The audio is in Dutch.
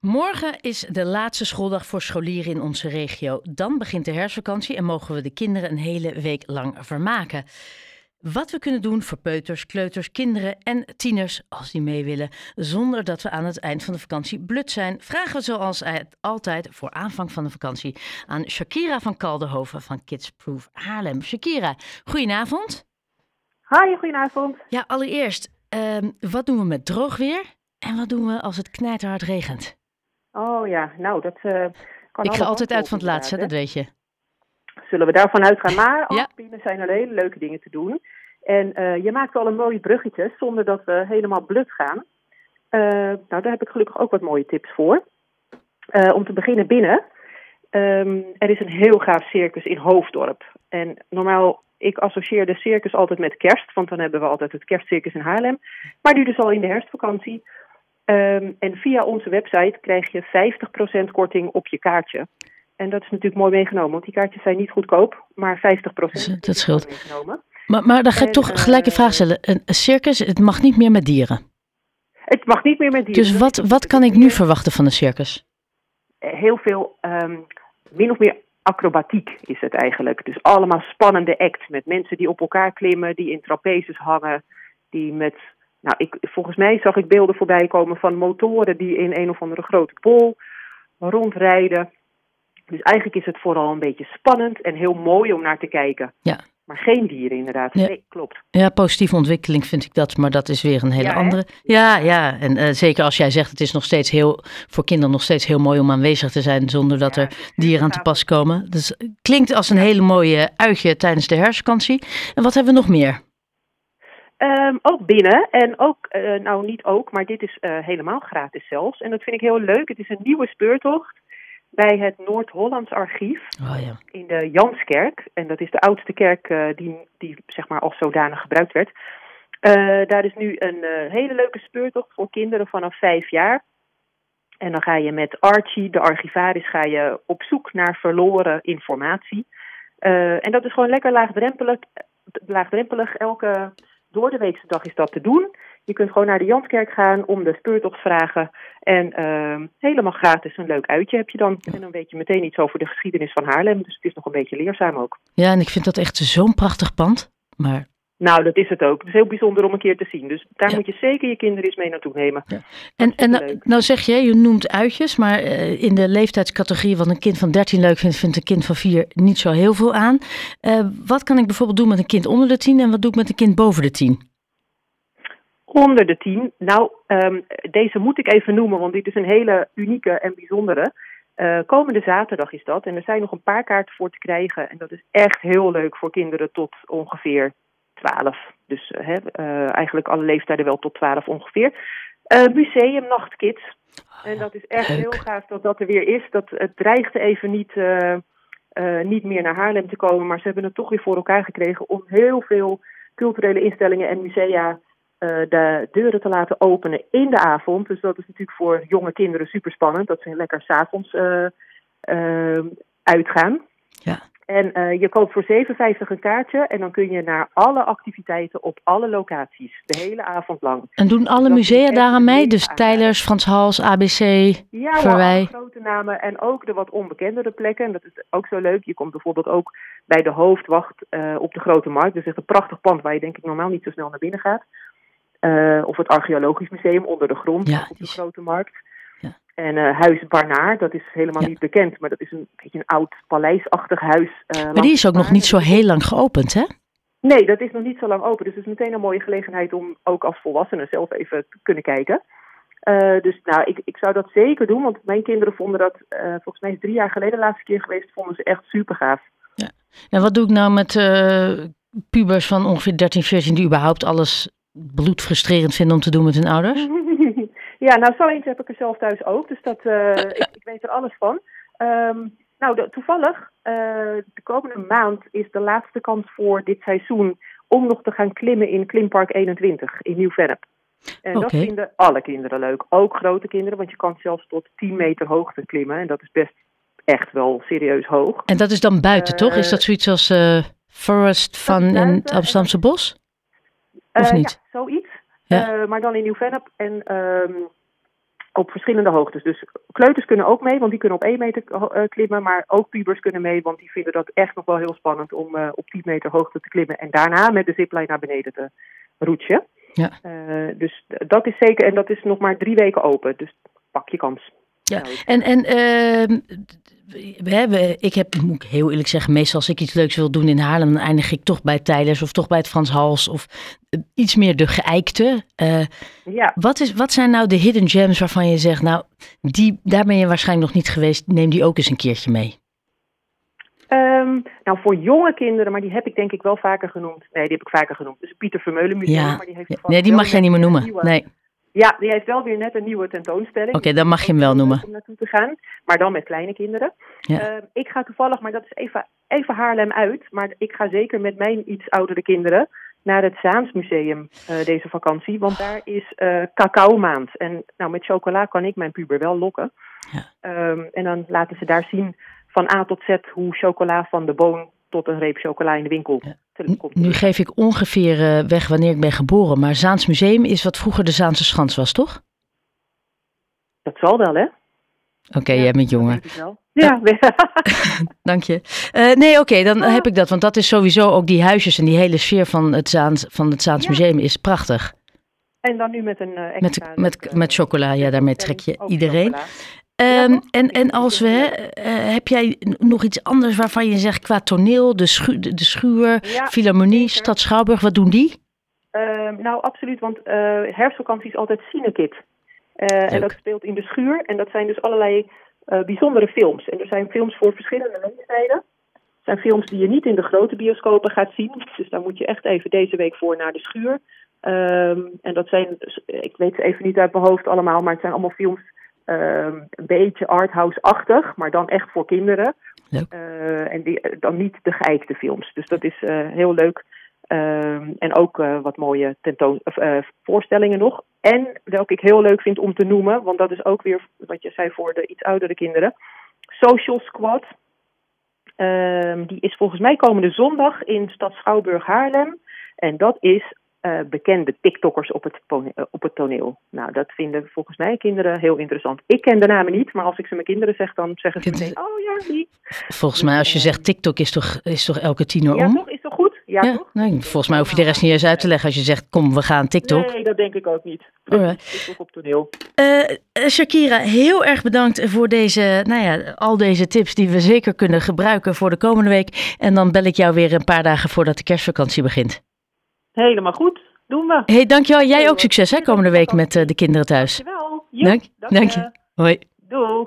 Morgen is de laatste schooldag voor scholieren in onze regio. Dan begint de herfstvakantie en mogen we de kinderen een hele week lang vermaken. Wat we kunnen doen voor peuters, kleuters, kinderen en tieners als die mee willen, zonder dat we aan het eind van de vakantie blut zijn, vragen we zoals altijd voor aanvang van de vakantie aan Shakira van Kaldenhoven van Kids Proof Haarlem. Shakira, goedenavond. Hi, goedenavond. Ja, allereerst, ehm, wat doen we met droog weer en wat doen we als het knijterhard regent? Oh ja, nou dat uh, kan Ik ga altijd uit van het laatste, dat weet je. Zullen we daarvan uitgaan? Maar Ja. ook binnen zijn er hele leuke dingen te doen. En eh, je maakt al een mooi bruggetje zonder dat we helemaal blut gaan. Eh, nou, daar heb ik gelukkig ook wat mooie tips voor. Eh, om te beginnen binnen. Ehm, er is een heel gaaf circus in Hoofddorp. En normaal, ik associeer de circus altijd met kerst, want dan hebben we altijd het kerstcircus in Haarlem. Maar nu dus al in de herfstvakantie. Ehm, en via onze website krijg je 50% korting op je kaartje. En dat is natuurlijk mooi meegenomen, want die kaartjes zijn niet goedkoop, maar 50% Dat scheelt. meegenomen. Maar, maar dan ga ik En, toch gelijk een eh, vraag stellen. Een een circus, het mag niet meer met dieren. Het mag niet meer met dieren. Dus wat, wat kan ik nu verwachten van een circus? Heel veel, ehm, min of meer acrobatiek is het eigenlijk. Dus allemaal spannende acts met mensen die op elkaar klimmen, die in trapezes hangen, die met... Nou, ik, volgens mij zag ik beelden voorbij komen van motoren die in een of andere grote bol rondrijden. Dus eigenlijk is het vooral een beetje spannend en heel mooi om naar te kijken. Ja. Maar geen dieren inderdaad. Ja. Nee, klopt. Ja, positieve ontwikkeling vind ik dat, maar dat is weer een hele Ja, hè? andere. Ja, ja. En eh, zeker als jij zegt, het is nog steeds heel, voor kinderen nog steeds heel mooi om aanwezig te zijn zonder dat Ja, er dieren aan te pas komen. Dus het klinkt als een hele mooie uitje tijdens de herfstvakantie. En wat hebben we nog meer? Ehm, ook binnen. En ook, eh, nou niet ook, maar dit is eh, helemaal gratis zelfs. En dat vind ik heel leuk. Het is een nieuwe speurtocht bij het Noord-Hollands Archief Oh ja. in de Janskerk. En dat is de oudste kerk eh, die, die zeg maar als zodanig gebruikt werd. Daar is nu een hele leuke speurtocht voor kinderen vanaf vijf jaar. En dan ga je met Archie, de archivaris, ga je op zoek naar verloren informatie. En dat is gewoon lekker laagdrempelig. laagdrempelig. Elke doordeweekse dag is dat te doen. Je kunt gewoon naar de Janskerk gaan om de speurtocht vragen. En ehm, helemaal gratis een leuk uitje heb je dan. En dan weet je meteen iets over de geschiedenis van Haarlem. Dus het is nog een beetje leerzaam ook. Ja, en ik vind dat echt zo'n prachtig pand. Maar Nou, dat is het ook. Het is heel bijzonder om een keer te zien. Dus daar Ja. moet je zeker je kinderen eens mee naartoe nemen. En, en nou, nou zeg je, je noemt uitjes, maar eh, in de leeftijdscategorie wat een kind van 13 leuk vindt, vindt een kind van 4 niet zo heel veel aan. Eh, wat kan ik bijvoorbeeld doen met een kind onder de 10 en wat doe ik met een kind boven de 10? Onder de tien. Nou, ehm, deze moet ik even noemen, want dit is een hele unieke en bijzondere. Eh, komende zaterdag is dat. En er zijn nog een paar kaarten voor te krijgen. En dat is echt heel leuk voor kinderen tot ongeveer 12. Dus eh, hè, eh, eigenlijk alle leeftijden wel tot 12 ongeveer. Eh, museum Nachtkids. En dat is echt leuk. heel gaaf dat dat er weer is. Dat, het dreigde even niet, niet meer naar Haarlem te komen. Maar ze hebben het toch weer voor elkaar gekregen om heel veel culturele instellingen en musea de deuren te laten openen in de avond. Dus dat is natuurlijk voor jonge kinderen super spannend. Dat ze lekker s'avonds eh, uitgaan. Ja. En eh, je koopt voor 7,50 een kaartje en dan kun je naar alle activiteiten op alle locaties. De hele avond lang. En doen alle musea daaraan mee? Dus. Tijlers, Frans Hals, ABC, Ja, Verwij. grote namen en ook de wat onbekendere plekken. En dat is ook zo leuk. Je komt bijvoorbeeld ook bij de hoofdwacht eh, op de Grote Markt. Dat is echt een prachtig pand waar je denk ik normaal niet zo snel naar binnen gaat. Eh, of het Archeologisch Museum onder de grond Ja, op de is- Grote Markt. Ja. En eh, Huis Barnaar, dat is helemaal Ja. niet bekend, maar dat is een beetje een oud paleisachtig huis. eh, Maar die is ook nog niet zo heel lang geopend, hè? Nee, dat is nog niet zo lang open. Dus het is meteen een mooie gelegenheid om ook als volwassene zelf even te kunnen kijken. Eh, dus nou, ik, ik zou dat zeker doen, want mijn kinderen vonden dat, volgens mij is het drie jaar geleden de laatste keer geweest, vonden ze echt super gaaf. En wat doe ik nou met pubers van ongeveer 13, 14 die überhaupt alles bloedfrustrerend vinden om te doen met hun ouders? ja, nou zo eentje heb ik er zelf thuis ook, dus dat, eh, ik, ik weet er alles van. Ehm, nou, de- toevallig, eh, de komende maand is de laatste kans voor dit seizoen om nog te gaan klimmen in Klimpark 21 in Nieuw-Vennep. En dat vinden alle kinderen leuk, ook grote kinderen, want je kan zelfs tot 10 meter hoogte klimmen en dat is best echt wel serieus hoog. En dat is dan buiten, toch? Is dat zoiets als eh, Forest van in het Amsterdamse bos? Of Eh, niet? Ja, zoiets. Ja. Eh, maar dan in Nieuw-Vennep. En ehm, op verschillende hoogtes. Dus kleuters kunnen ook mee, want die kunnen op 1 meter uh, klimmen. Maar ook pubers kunnen mee, want die vinden dat echt nog wel heel spannend om uh, op 10 meter hoogte te klimmen. En daarna met de zipline naar beneden te roetsen. Ja. Uh, dus dat is zeker, en dat is nog maar drie weken open. Dus pak je kans. Ja, en, en uh, we hebben, ik heb, moet ik heel eerlijk zeggen, meestal als ik iets leuks wil doen in Haarlem, dan eindig ik toch bij Tijlers of toch bij het Frans Hals of iets meer de geëikte. Uh, ja. wat, is, wat zijn nou de hidden gems waarvan je zegt, nou, die, daar ben je waarschijnlijk nog niet geweest, neem die ook eens een keertje mee? Um, nou, voor jonge kinderen, maar die heb ik denk ik wel vaker genoemd. Nee, die heb ik vaker genoemd. Dus Pieter Vermeulen Museum. Ja. Maar die heeft nee, die mag jij niet meer noemen. Nieuwe, nee. Ja, die heeft wel weer net een nieuwe tentoonstelling. Oké, okay, dan mag je hem wel noemen. Om naartoe te gaan, maar dan met kleine kinderen. Ja. Uh, ik ga toevallig, maar dat is even, even Haarlem uit. Maar ik ga zeker met mijn iets oudere kinderen naar het Zaans Museum uh, deze vakantie. Want daar is uh, cacao maand. En nou, met chocola kan ik mijn puber wel lokken. Ja. Um, en dan laten ze daar zien van A tot Z hoe chocola van de boon tot een reep chocola in de winkel Ja. Nu geef ik ongeveer uh, weg wanneer ik ben geboren, maar Zaans Museum is wat vroeger de Zaanse Schans was, toch? Dat zal wel, hè? Oké, okay, ja, jij bent jonger. Ja, dank je. Uh, nee, oké, okay, dan heb ik dat, want dat is sowieso ook die huisjes en die hele sfeer van het Zaans, van het Zaans Ja. Museum is prachtig. En dan nu met een uh, Met, extra... met, leuke, met chocola, ja, daarmee trek je iedereen. Um, Ja, en, en als we, uh, heb jij nog iets anders waarvan je zegt qua toneel, de, schu de, de schuur, Ja, Philharmonie. Stad Schouwburg, wat doen die? Uh, nou, absoluut, want uh, herfstvakantie is altijd Cinekit. En dat speelt in de schuur. En dat zijn dus allerlei bijzondere films. En er zijn films voor verschillende leeftijden. Het zijn films die je niet in de grote bioscopen gaat zien. Dus daar moet je echt even deze week voor naar de schuur. Um, en dat zijn, ik weet ze even niet uit mijn hoofd allemaal, maar het zijn allemaal films een beetje arthouse-achtig, maar dan echt voor kinderen. Uh, en die, dan niet de geëikte films. Dus dat is uh, heel leuk. Um, en ook uh, wat mooie tentoon, uh, voorstellingen nog. En welke ik heel leuk vind om te noemen, want dat is ook weer wat je zei voor de iets oudere kinderen. Social Squad. Um, die is volgens mij komende zondag in Stad Schouwburg Haarlem. En dat is uh, bekende TikTokkers op het, op het toneel. Nou, dat vinden volgens mij kinderen heel interessant. Ik ken de namen niet, maar als ik ze mijn kinderen zeg, dan zeggen ze meteen, oh ja, die. Volgens mij als je zegt TikTok is toch, is toch elke tiener ja, om? toch? Is toch goed? Ja, ja toch? Nee, volgens mij hoef je de rest niet eens uit te leggen als je zegt, kom, we gaan TikTok. Nee, dat denk ik ook niet. TikTok op toneel. Uh, Shakira, heel erg bedankt voor deze, nou ja, al deze tips die we zeker kunnen gebruiken voor de komende week. En dan bel ik jou weer een paar dagen voordat de kerstvakantie begint. Helemaal goed. Doen we. Hey, dankjewel. Jij ook succes hè, komende week met uh, de kinderen thuis. Dankjewel. Dank, dank je. Hoi. Doeg.